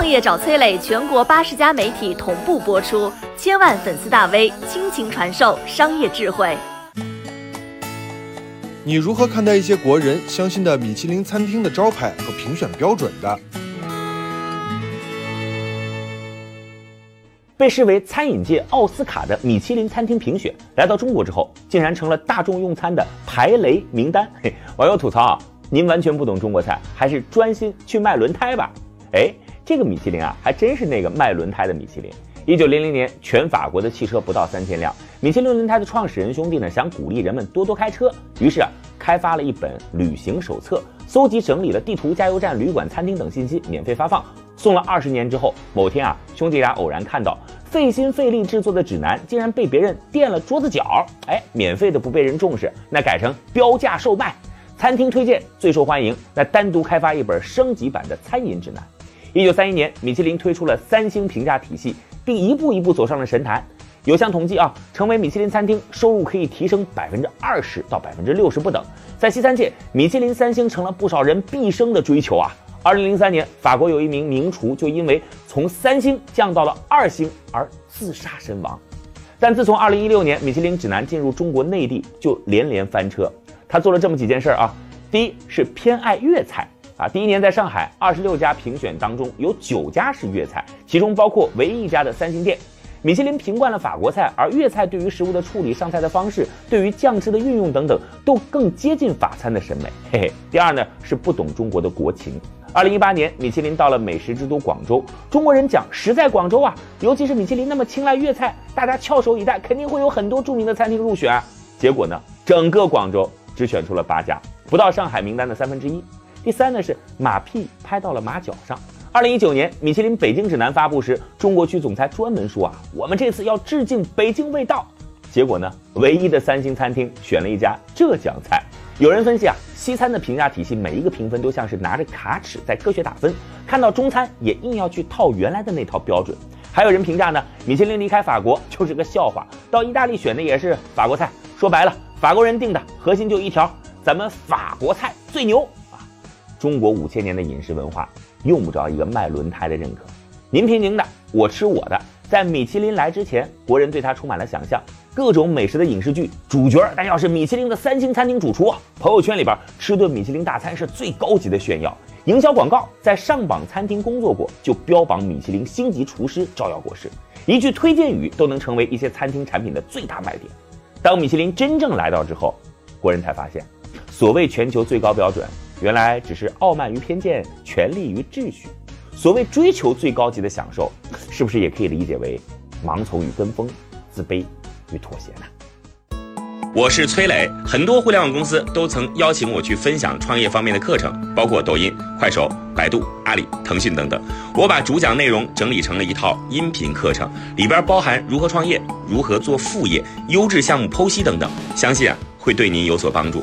创业找崔磊，全国八十家媒体同步播出，千万粉丝大 V 倾情传授商业智慧。你如何看待一些国人相信的米其林餐厅的招牌和评选标准的？被视为餐饮界奥斯卡的米其林餐厅评选来到中国之后，竟然成了大众用餐的排雷名单。嘿，网友吐槽啊，您完全不懂中国菜，还是专心去卖轮胎吧？哎，这个米其林啊，还真是那个卖轮胎的米其林。一九零零年，全法国的汽车不到三千辆。米其林轮胎的创始人兄弟呢，想鼓励人们多多开车，于是啊，开发了一本旅行手册，搜集整理了地图、加油站、旅馆、餐厅等信息，免费发放。送了二十年之后，某天啊，兄弟俩偶然看到费心费力制作的指南竟然被别人垫了桌子角，哎，免费的不被人重视，那改成标价售卖，餐厅推荐最受欢迎，那单独开发一本升级版的餐饮指南。一九三一年，米其林推出了三星评价体系，并一步一步走上了神坛。有项统计啊，成为米其林餐厅收入可以提升百分之二十到百分之六十不等。在西餐界，米其林三星成了不少人毕生的追求啊。二零零三年，法国有一名名厨就因为从三星降到了二星而自杀身亡。但自从二零一六年米其林指南进入中国内地，就连连翻车。他做了这么几件事啊，第一是偏爱粤菜啊。第一年在上海，二十六家评选当中有九家是粤菜，其中包括唯一一家的三星店。米其林评惯了法国菜，而粤菜对于食物的处理、上菜的方式、对于酱汁的运用等等，都更接近法餐的审美。嘿嘿。第二呢，是不懂中国的国情。二零一八年，米其林到了美食之都广州，中国人讲食在广州啊，尤其是米其林那么青睐粤菜，大家翘首以待，肯定会有很多著名的餐厅入选。结果呢，整个广州只选出了八家，不到上海名单的三分之一。第三呢，是马屁拍到了马脚上。二零一九年，米其林北京指南发布时，中国区总裁专门说啊，我们这次要致敬北京味道。结果呢，唯一的三星餐厅选了一家浙江菜。有人分析啊，西餐的评价体系每一个评分都像是拿着卡尺在科学打分，看到中餐也硬要去套原来的那套标准。还有人评价呢，米其林离开法国就是个笑话，到意大利选的也是法国菜。说白了，法国人定的核心就一条，咱们法国菜最牛！中国五千年的饮食文化用不着一个卖轮胎的认可，您凭您的，我吃我的。在米其林来之前，国人对它充满了想象。各种美食的影视剧主角，但要是米其林的三星餐厅主厨，朋友圈里边吃顿米其林大餐是最高级的炫耀。营销广告在上榜餐厅工作过，就标榜米其林星级厨师照耀过市，一句推荐语都能成为一些餐厅产品的最大卖点。当米其林真正来到之后，国人才发现，所谓全球最高标准，原来只是傲慢与偏见，权力与秩序。所谓追求最高级的享受，是不是也可以理解为盲从与跟风，自卑？与妥协呢？我是崔磊，很多互联网公司都曾邀请我去分享创业方面的课程，包括抖音、快手、百度、阿里、腾讯等等。我把主讲内容整理成了一套音频课程，里边包含如何创业、如何做副业、优质项目剖析等等，相信啊会对您有所帮助。